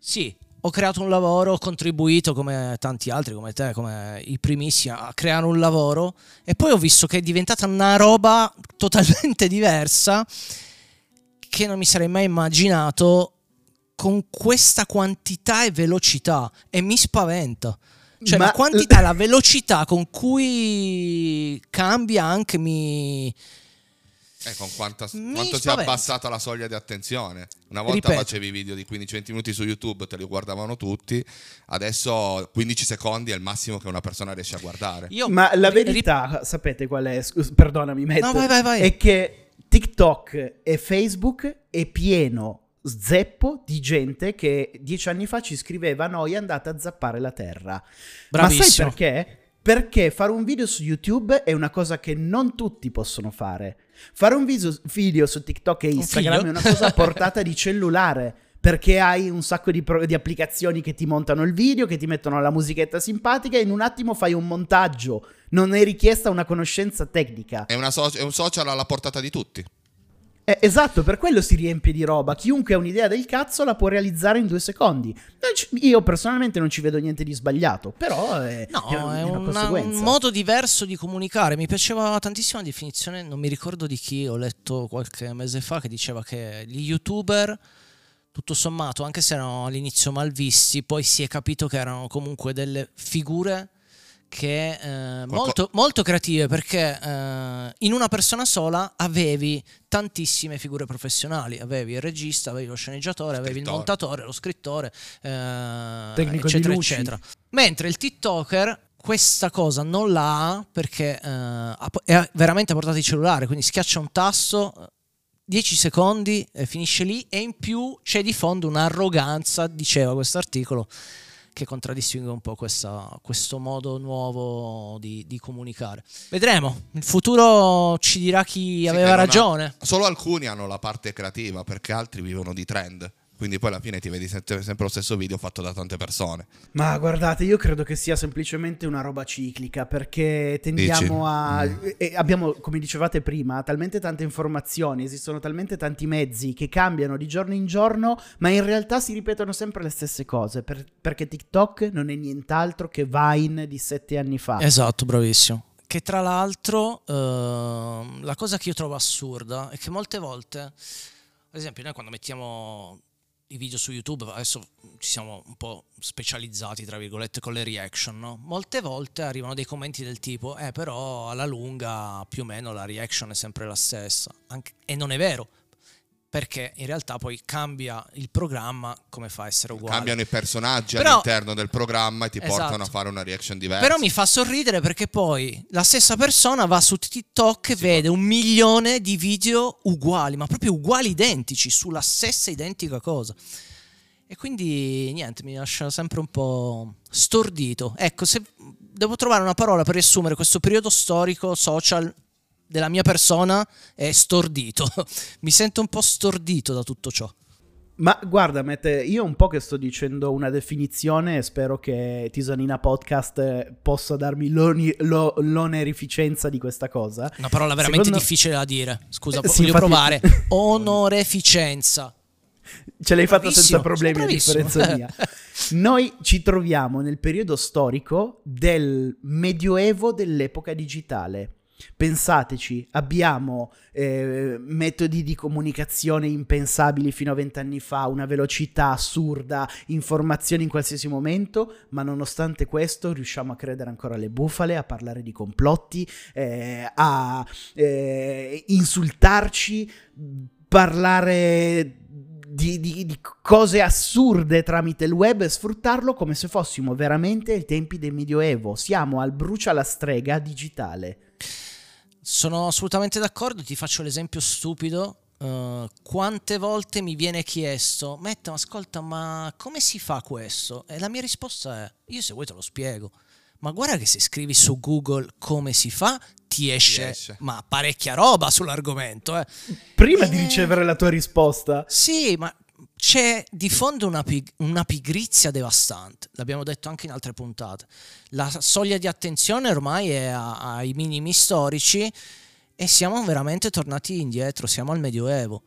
sì, ho creato un lavoro, ho contribuito come tanti altri, come te, come i primissimi, a creare un lavoro e poi ho visto che è diventata una roba totalmente diversa che non mi sarei mai immaginato con questa quantità e velocità e mi spaventa. Cioè Ma- la quantità, la velocità con cui cambia anche mi... Eh, con quanta- Mi quanto si è spaventa. abbassata la soglia di attenzione. Una volta Ripeto. facevi video di 15-20 minuti su YouTube, te li guardavano tutti, adesso 15 secondi è il massimo che una persona riesce a guardare. Io Ma la ri- verità, sapete qual è? Scus- perdonami, Matt. No, vai, vai, vai. È che TikTok e Facebook è pieno zeppo di gente che dieci anni fa ci scriveva noi andate a zappare la terra. Ma sai Bravissimo. perché? Perché fare un video su YouTube è una cosa che non tutti possono fare. Fare un viso- video su TikTok e Un Instagram figlio? è una cosa a portata di cellulare. Perché hai un sacco di, pro- di applicazioni che ti montano il video, che ti mettono la musichetta simpatica e in un attimo fai un montaggio. Non è richiesta una conoscenza tecnica. È, una so- è un social alla portata di tutti. Eh, esatto, per quello si riempie di roba. Chiunque ha un'idea del cazzo la può realizzare in due secondi. Io personalmente non ci vedo niente di sbagliato, però è, No, è è, una, un modo diverso di comunicare. Mi piaceva tantissimo la definizione, non mi ricordo di chi, ho letto qualche mese fa che diceva che gli youtuber, tutto sommato, anche se erano all'inizio malvisti, poi si è capito che erano comunque delle figure che eh, molto, molto, creative perché eh, in una persona sola avevi tantissime figure professionali, avevi il regista, avevi lo sceneggiatore, avevi il montatore, lo scrittore, eh, eccetera, eccetera. Mentre il TikToker questa cosa non la ha perché eh, è veramente a portata di cellulare, quindi schiaccia un tasto, 10 secondi, eh, finisce lì e in più c'è di fondo un'arroganza, diceva questo articolo, che contraddistingue un po' questa, questo modo nuovo di, di, comunicare. Vedremo, il futuro ci dirà chi sì, aveva ragione. Ha, solo alcuni hanno la parte creativa perché altri vivono di trend. Quindi poi alla fine ti vedi sempre lo stesso video fatto da tante persone. Ma guardate, io credo che sia semplicemente una roba ciclica perché tendiamo Dici? a... Mm. abbiamo, come dicevate prima, talmente tante informazioni, esistono talmente tanti mezzi che cambiano di giorno in giorno, ma in realtà si ripetono sempre le stesse cose per, perché TikTok non è nient'altro che Vine di sette anni fa. Esatto, bravissimo. Che tra l'altro uh, la cosa che io trovo assurda è che molte volte, ad esempio, noi quando mettiamo i video su YouTube, adesso ci siamo un po' specializzati, tra virgolette, con le reaction, no? Molte volte arrivano dei commenti del tipo, eh però alla lunga più o meno la reaction è sempre la stessa. Anche, e non è vero, perché in realtà poi cambia il programma come fa a essere uguale. Cambiano i personaggi Però, all'interno del programma e ti esatto. portano a fare una reaction diversa. Però mi fa sorridere perché poi la stessa persona va su TikTok e sì, vede un milione di video uguali, ma proprio uguali identici, sulla stessa identica cosa. E quindi niente, mi lascia sempre un po' stordito. Ecco, se devo trovare una parola per riassumere questo periodo storico social della mia persona è stordito. Mi sento un po' stordito da tutto ciò. Ma guarda, Mette, io un po' che sto dicendo una definizione e spero che Tisanina Podcast possa darmi l'oni- lo- l'onerificenza di questa cosa. Una parola veramente Secondo... difficile da dire. Scusa, eh, sì, voglio infatti... provare. Onoreficenza. Ce l'hai fatta senza problemi, a differenza mia. Noi ci troviamo nel periodo storico del medioevo dell'epoca digitale. Pensateci, abbiamo eh, metodi di comunicazione impensabili fino a vent'anni fa, una velocità assurda, informazioni in qualsiasi momento, ma nonostante questo riusciamo a credere ancora alle bufale, a parlare di complotti, eh, a eh, insultarci, parlare di, di, di, cose assurde tramite il web e sfruttarlo come se fossimo veramente ai tempi del Medioevo. Siamo al brucia la strega digitale. Sono assolutamente d'accordo, ti faccio l'esempio stupido. Uh, quante volte mi viene chiesto, Metta, ascolta, ma come si fa questo? E la mia risposta è, io se vuoi te lo spiego. Ma guarda che se scrivi su Google come si fa, ti esce, ti esce. ma parecchia roba sull'argomento. Eh. Prima e... di ricevere la tua risposta. Sì, ma c'è di fondo una, pig- una, pigrizia devastante, l'abbiamo detto anche in altre puntate. La soglia di attenzione ormai è a- ai minimi storici e siamo veramente tornati indietro, siamo al Medioevo.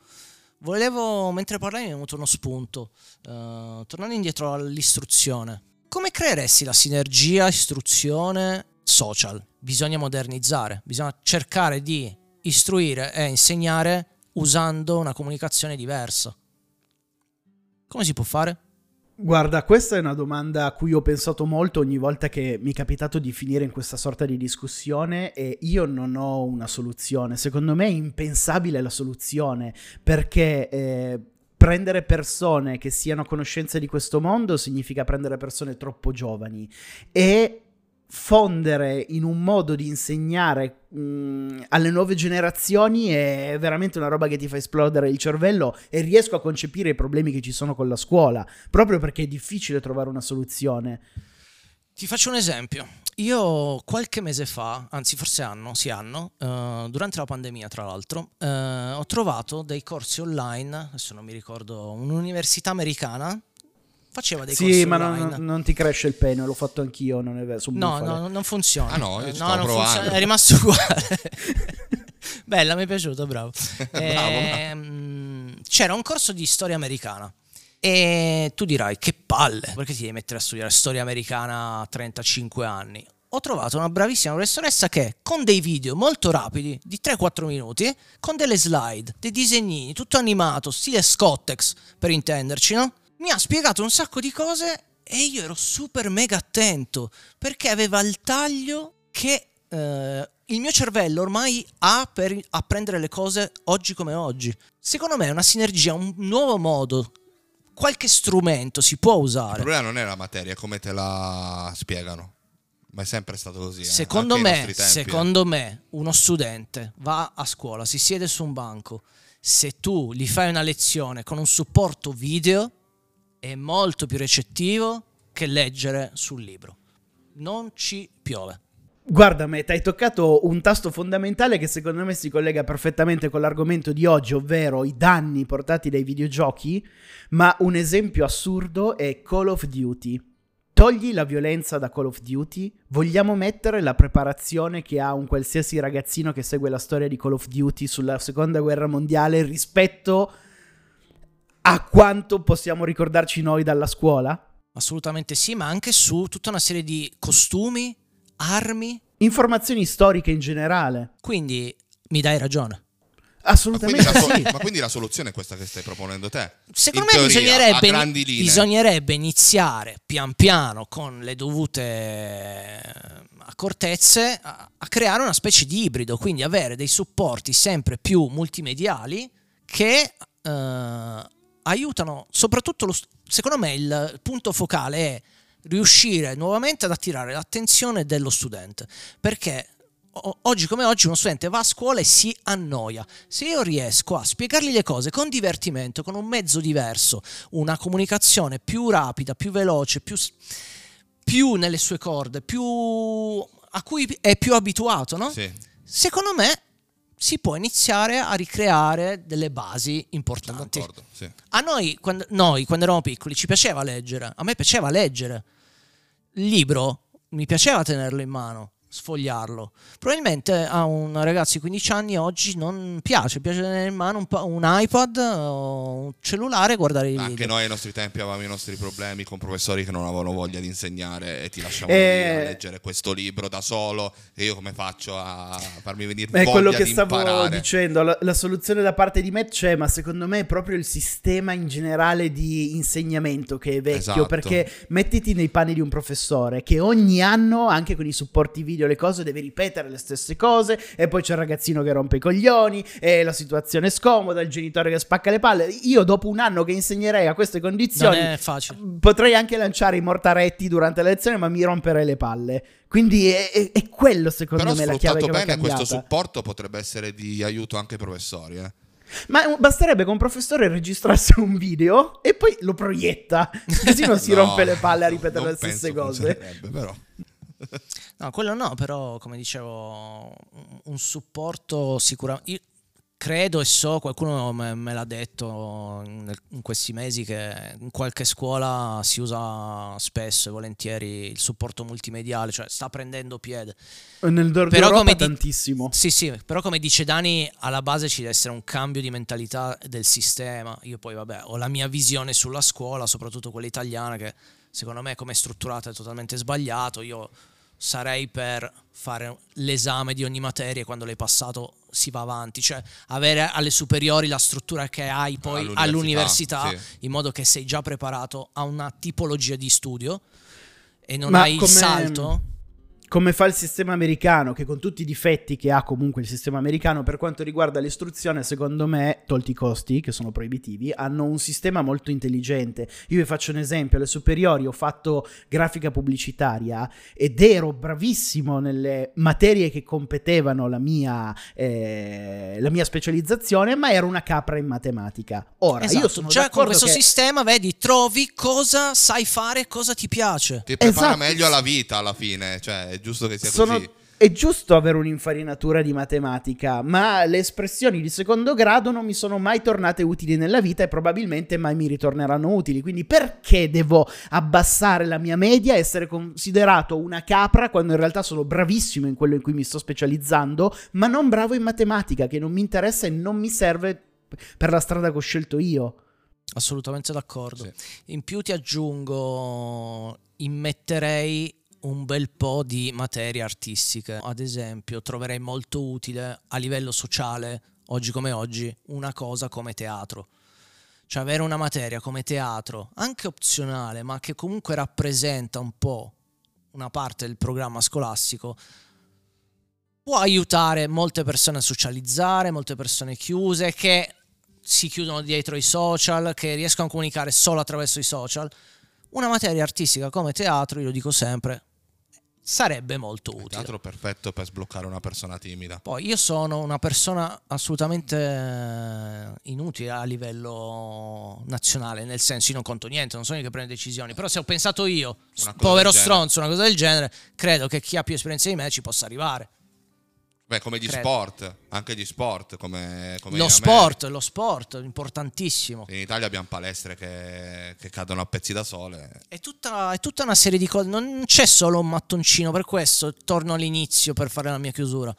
Volevo, mentre parlavi, mi è venuto uno spunto. Uh, tornando indietro all'istruzione, come creeresti la sinergia istruzione social? Bisogna modernizzare, bisogna cercare di istruire e insegnare usando una comunicazione diversa. Come si può fare? Guarda, questa è una domanda a cui ho pensato molto ogni volta che mi è capitato di finire in questa sorta di discussione e io non ho una soluzione. Secondo me è impensabile la soluzione perché eh, prendere persone che siano a conoscenza di questo mondo significa prendere persone troppo giovani e fondere in un modo di insegnare mh, mm, alle nuove generazioni è veramente una roba che ti fa esplodere il cervello e riesco a concepire i problemi che ci sono con la scuola, proprio perché è difficile trovare una soluzione. Ti faccio un esempio. Io qualche mese fa, anzi forse anno, sì anno, uh, durante la pandemia tra l'altro, uh, ho trovato dei corsi online, adesso non mi ricordo, un'università americana faceva dei sì, corsi ma non, non, ti cresce il pene, l'ho fatto anch'io, non è vero, No, no, non funziona. Ah no, io no, non funziona, è rimasto uguale. Bella, mi è piaciuto, bravo. bravo ehm, c'era un corso di storia americana. E tu dirai, che palle, perché ti devi mettere a studiare storia americana a 35 anni? Ho trovato una bravissima professoressa che con dei video molto rapidi, di 3-4 minuti, con delle slide, dei disegnini, tutto animato, stile Scottex, per intenderci, no? Mi ha spiegato un sacco di cose e io ero super mega attento perché aveva il taglio che eh, il mio cervello ormai ha per apprendere le cose oggi come oggi. Secondo me è una sinergia, un nuovo modo. Qualche strumento si può Il usare. problema non è la materia, come te la spiegano. Ma è sempre stato così. eh, Secondo ai me, eh. secondo me, uno studente va a scuola, si siede su un banco. Se tu gli fai una lezione con un supporto video, è molto più recettivo che leggere sul libro. Non ci piove. Guarda, Meta, hai toccato un tasto fondamentale che secondo me si collega perfettamente con l'argomento di oggi, ovvero i danni portati dai videogiochi, ma un esempio assurdo è Call of Duty. Togli la violenza da Call of Duty, vogliamo mettere la preparazione che ha un qualsiasi ragazzino che segue la storia di Call of Duty sulla seconda guerra mondiale rispetto a quanto possiamo ricordarci noi dalla scuola? Assolutamente sì, ma anche su tutta una serie di costumi, armi. Informazioni storiche in generale. Quindi mi dai ragione. Ma quindi, Assolutamente la so- sì. ma quindi la soluzione è questa che stai proponendo te? Secondo In me teoria, bisognerebbe, a bisognerebbe iniziare pian piano con le dovute eh, accortezze a, a creare una specie di ibrido, quindi avere dei supporti sempre più multimediali che eh, aiutano, soprattutto lo secondo me il punto focale è riuscire nuovamente ad attirare l'attenzione dello studente, perché oggi come oggi uno studente va a scuola e si annoia. Se io riesco a spiegargli le cose con divertimento, con un mezzo diverso, una comunicazione più rapida, più veloce, più, più nelle sue corde, più a cui è più abituato, no? Sì. Secondo me si può iniziare a ricreare delle basi importanti. d'accordo, sì. A noi quando, noi, quando eravamo piccoli, ci piaceva leggere. A me piaceva leggere. Il libro mi piaceva tenerlo in mano, sfogliarlo. Probabilmente a un ragazzo di 15 anni oggi non piace, piace tenere in mano un, un iPad o un cellulare e guardare i Anche video. noi ai nostri tempi avevamo i nostri problemi con professori che non avevano voglia di insegnare e ti lasciavano Eh. lì a leggere questo libro da solo e io come faccio a farmi venire È voglia quello che di stavo imparare? dicendo, la, la soluzione da parte di Matt c'è, ma secondo me è proprio il sistema in generale di insegnamento che è vecchio, Esatto. perché mettiti nei panni di un professore che ogni anno, anche con i supporti video, le cose, deve ripetere le stesse cose e poi c'è il ragazzino che rompe i coglioni e la situazione è scomoda, il genitore che spacca le palle. Io dopo un anno che insegnerei a queste Non condizioni è facile. potrei anche lanciare i mortaretti durante la lezione, ma mi romperei le palle. Quindi è, è- è quello secondo Però me la chiave che va bene questo cambiata. supporto potrebbe essere di aiuto anche ai professori. Eh. Ma eh, basterebbe che un professore registrasse un video e poi lo proietta, così non si No, rompe le palle a ripetere le stesse cose. Però. No, quello no, però come dicevo, un- supporto sicuramente... Credo e so, qualcuno me, me l'ha detto in, in questi mesi che in qualche scuola si usa spesso e volentieri il supporto multimediale, cioè sta prendendo piede. Nel nord Però Europa come di- tantissimo. Sì, sì, però come dice Dani, alla base ci deve essere un cambio di mentalità del sistema. Io poi, vabbè, ho la mia visione sulla scuola, soprattutto quella italiana, che secondo me come è strutturata è totalmente sbagliato. Io sarei per fare l'esame di ogni materia e quando l'hai passato si va avanti, cioè avere alle superiori la struttura che hai poi All'università, all'università, sì. in modo che sei già preparato a una tipologia di studio e non Ma hai come- il salto. Come fa il sistema americano, che con tutti i difetti che ha comunque il sistema americano per quanto riguarda l'istruzione, secondo me, tolti i costi, che sono proibitivi, hanno un sistema molto intelligente. Io vi faccio un esempio, alle superiori ho fatto grafica pubblicitaria ed ero bravissimo nelle materie che competevano la mia, eh, la mia specializzazione, ma ero una capra in matematica. Ora, Esatto, io sono già con d'accordo questo che... sistema vedi, trovi cosa sai fare e cosa ti piace. Ti prepara Esatto. meglio alla vita alla fine, cioè è giusto che sia sono- così. È giusto avere un'infarinatura di matematica, ma le espressioni di secondo grado non mi sono mai tornate utili nella vita e probabilmente mai mi ritorneranno utili. Quindi perché devo abbassare la mia media e essere considerato una capra quando in realtà sono bravissimo in quello in cui mi sto specializzando, ma non bravo in matematica, che non mi interessa e non mi serve per la strada che ho scelto io? Assolutamente d'accordo. Sì. In più ti aggiungo, immetterei un bel po' di materie artistiche. Ad esempio, troverei molto utile a livello sociale, oggi come oggi, una cosa come teatro. Cioè avere una materia come teatro, anche opzionale, ma che comunque rappresenta un po' una parte del programma scolastico, può aiutare molte persone a socializzare, molte persone chiuse che si chiudono dietro i social, che riescono a comunicare solo attraverso i social. Una materia artistica come teatro, io lo dico sempre, sarebbe molto utile. Teatro perfetto per sbloccare una persona timida. Poi io sono una persona assolutamente eh, inutile a livello nazionale, nel senso io non conto niente, non sono io che prendo decisioni, però se ho pensato io, povero stronzo, una cosa del genere, credo che chi ha più esperienza di me ci possa arrivare. Beh, come gli Credo. sport, anche gli sport, come, come Lo sport, lo sport, importantissimo. In Italia abbiamo palestre che, che cadono a pezzi da sole. È tutta, è tutta una serie di cose, non c'è solo un mattoncino, per questo torno all'inizio per fare la mia chiusura.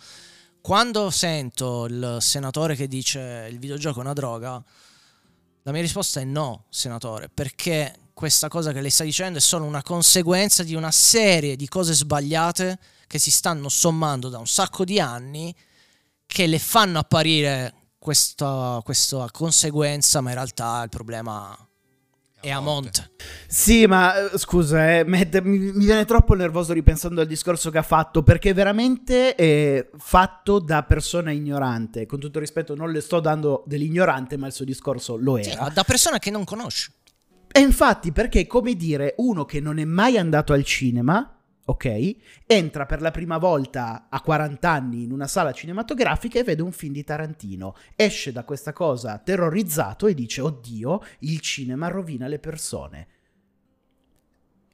Quando sento il senatore che dice il videogioco è una droga, la mia risposta è no, senatore, perché questa cosa che lei sta dicendo è solo una conseguenza di una serie di cose sbagliate che si stanno sommando da un sacco di anni che le fanno apparire questa, questa conseguenza, ma in realtà il problema è a monte. Sì, ma eh, scusa, eh, Matt, mi, mi viene troppo nervoso ripensando al discorso che ha fatto, perché veramente è fatto da persona ignorante. Con tutto rispetto, non le sto dando dell'ignorante, ma il suo discorso lo Sì, era. ma da persona che non conosci. E infatti, perché è come dire uno che non è mai andato al cinema, ok, entra per la prima volta a 40 anni in una sala cinematografica e vede un film di Tarantino, esce da questa cosa terrorizzato e dice: Oddio, il cinema rovina le persone.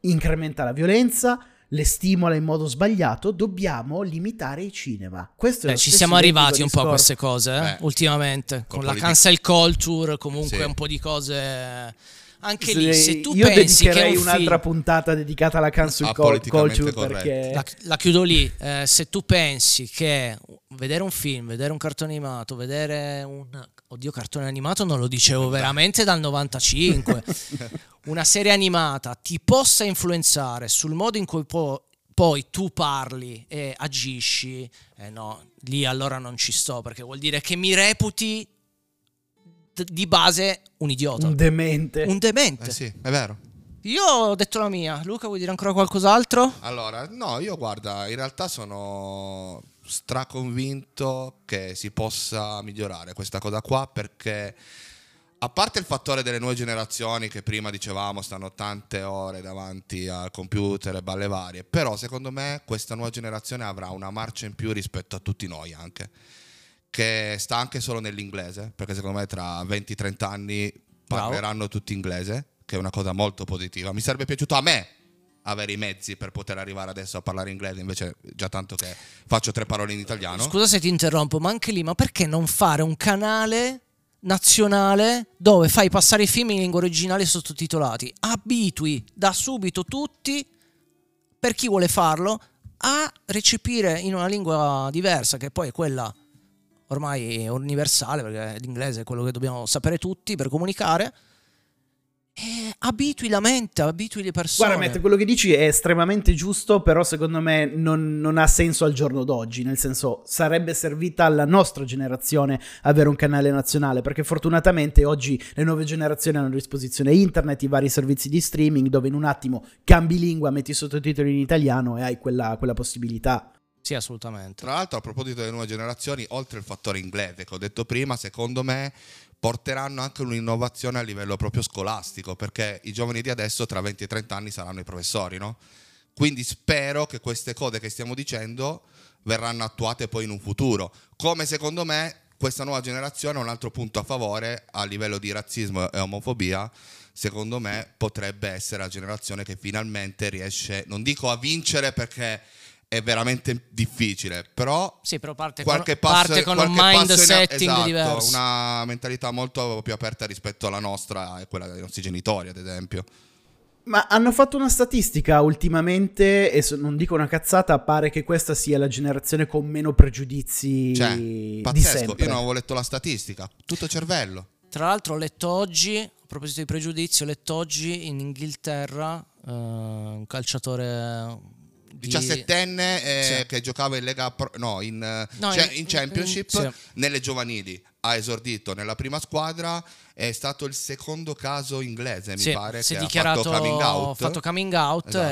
Incrementa la violenza, le stimola in modo sbagliato, dobbiamo limitare i cinema. Questo è Beh, lo ci siamo arrivati un po' a queste cose eh, Beh, ultimamente, con la cancel culture, comunque Sì. un po' di cose... Anche lì, se tu io pensi che dedicherei un un'altra film... puntata dedicata alla cancel Ah, culture perché La, la chiudo lì, eh, se tu pensi che vedere un film, vedere un cartone animato, vedere un... Oddio, cartone animato non lo dicevo veramente dal 95. una serie animata ti possa influenzare sul modo in cui po- poi tu parli e agisci, eh no, lì allora non ci sto perché vuol dire che mi reputi di base un idiota, un demente. un demente. Eh sì, è vero. Io ho detto la mia, Luca vuoi dire ancora qualcos'altro? Allora, no, io guarda, in realtà sono straconvinto che si possa migliorare questa cosa qua perché a parte il fattore delle nuove generazioni che prima dicevamo stanno tante ore davanti al computer e balle varie, però secondo me questa nuova generazione avrà una marcia in più rispetto a tutti noi anche, che sta anche solo nell'inglese, perché secondo me tra 20-30 anni Bravo. parleranno tutti inglese, che è una cosa molto positiva. Mi sarebbe piaciuto a me avere i mezzi per poter arrivare adesso a parlare inglese, invece già tanto che faccio tre parole in italiano. Scusa se ti interrompo, ma anche lì, ma perché non fare un canale nazionale dove fai passare i film in lingua originale sottotitolati? Abitui da subito tutti, per chi vuole farlo, a recepire in una lingua diversa, che poi è quella ormai universale, perché l'inglese è quello che dobbiamo sapere tutti per comunicare. E abitui la mente, abitui le persone. Guarda, Matt, quello che dici è estremamente giusto, però secondo me non, non ha senso al giorno d'oggi, nel senso sarebbe servita alla nostra generazione avere un canale nazionale, perché fortunatamente oggi le nuove generazioni hanno a disposizione internet, i vari servizi di streaming, dove in un attimo cambi lingua, metti sottotitoli in italiano e hai quella, quella possibilità. Sì, assolutamente. Tra l'altro, a proposito delle nuove generazioni, oltre il fattore inglese che ho detto prima, secondo me porteranno anche un'innovazione a livello proprio scolastico, perché i giovani di adesso tra 20 e 30 anni saranno i professori, no? Quindi spero che queste cose che stiamo dicendo verranno attuate poi in un futuro. Come secondo me questa nuova generazione ha un altro punto a favore a livello di razzismo e omofobia. Secondo me potrebbe essere la generazione che finalmente riesce, non dico a vincere perché è veramente difficile, però Sì, però parte qualche con, passo, parte con un qualche mind setting esatto, diverso. una mentalità molto più aperta rispetto alla nostra e quella dei nostri genitori, ad esempio. Ma hanno fatto una statistica ultimamente, e non dico una cazzata, pare che questa sia la generazione con meno pregiudizi Cioè, di pazzesco. sempre. Io non avevo letto la statistica, tutto cervello. Tra l'altro ho letto oggi, a proposito di pregiudizi, ho letto oggi in Inghilterra eh, un calciatore 17enne eh, Sì. che giocava in Lega Pro- no, in, eh, No, cioè, in- Championship sì. nelle giovanili. Ha esordito nella prima squadra, è stato il secondo caso inglese, mi Sì, pare, si che è dichiarato ha fatto coming out. fatto coming out, Esatto.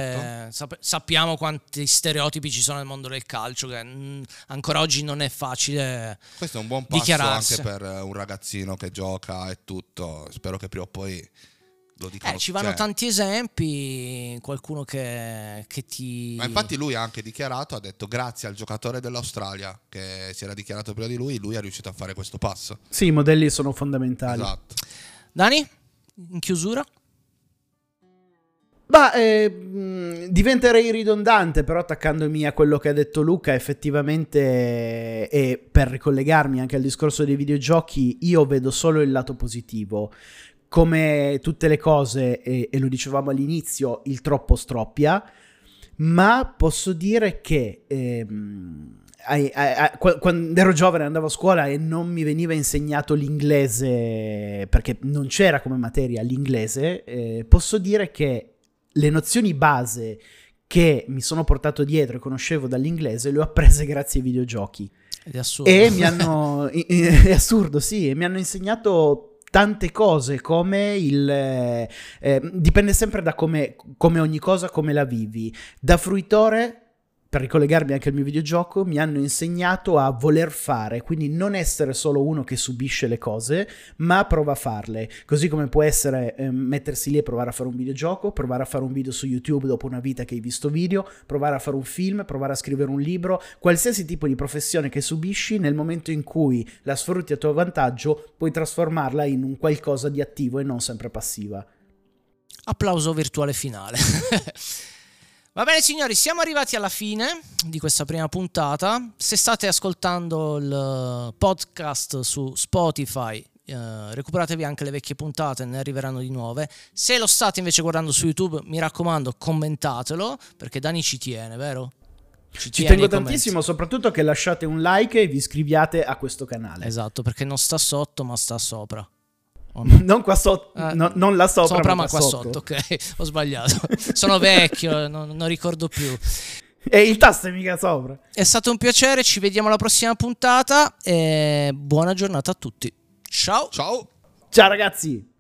e sap- sappiamo quanti stereotipi ci sono nel mondo del calcio, che mm, ancora oggi non è facile. Questo è un buon passo anche per eh, un ragazzino che gioca e tutto. Spero che prima o poi lo dicano. Eh, ci vanno cioè, tanti esempi, qualcuno che, che ti... Ma infatti lui ha anche dichiarato, ha detto grazie al giocatore dell'Australia che si era dichiarato prima di lui, lui è riuscito a fare questo passo. Sì, i modelli sono fondamentali. Esatto. Dani, in chiusura? Ma eh, mh, diventerei ridondante, però attaccandomi a quello che ha detto Luca, effettivamente, e per ricollegarmi anche al discorso dei videogiochi, io vedo solo il lato positivo. Come tutte le cose, e, e lo dicevamo all'inizio, il troppo stroppia, ma posso dire che ehm, ai- ai- ai- qua- quando ero giovane andavo a scuola e non mi veniva insegnato l'inglese perché non c'era come materia l'inglese, eh, posso dire che le nozioni base che mi sono portato dietro e conoscevo dall'inglese le ho apprese grazie ai videogiochi. È assurdo. E mi hanno. È assurdo, sì. E mi hanno insegnato tante cose come il. eh, eh, dipende sempre da come, come ogni cosa, come la vivi. Da fruitore. Per ricollegarmi anche al mio videogioco, mi hanno insegnato a voler fare, quindi non essere solo uno che subisce le cose, ma prova a farle. Così come può essere eh, mettersi lì e provare a fare un videogioco, provare a fare un video su YouTube dopo una vita che hai visto video, provare a fare un film, provare a scrivere un libro, qualsiasi tipo di professione che subisci, nel momento in cui la sfrutti a tuo vantaggio, puoi trasformarla in un qualcosa di attivo e non sempre passiva. Applauso virtuale finale. Va bene signori, siamo arrivati alla fine di questa prima puntata. Se state ascoltando il podcast su Spotify, eh, recuperatevi anche le vecchie puntate, ne arriveranno di nuove. Se lo state invece guardando su YouTube, mi raccomando, commentatelo, perché Dani ci tiene, vero? Ci tiene tengo tantissimo, soprattutto che lasciate un like e vi iscriviate a questo canale. Esatto, perché non sta sotto, ma sta sopra. Non qua sotto, Eh, no- non là sopra, Sopra, ma, ma qua sotto. ok, ho sbagliato. Sono vecchio, non, non ricordo più. E il tasto è mica sopra. È stato un piacere, ci vediamo alla prossima puntata e buona giornata a tutti. Ciao! Ciao! Ciao ragazzi!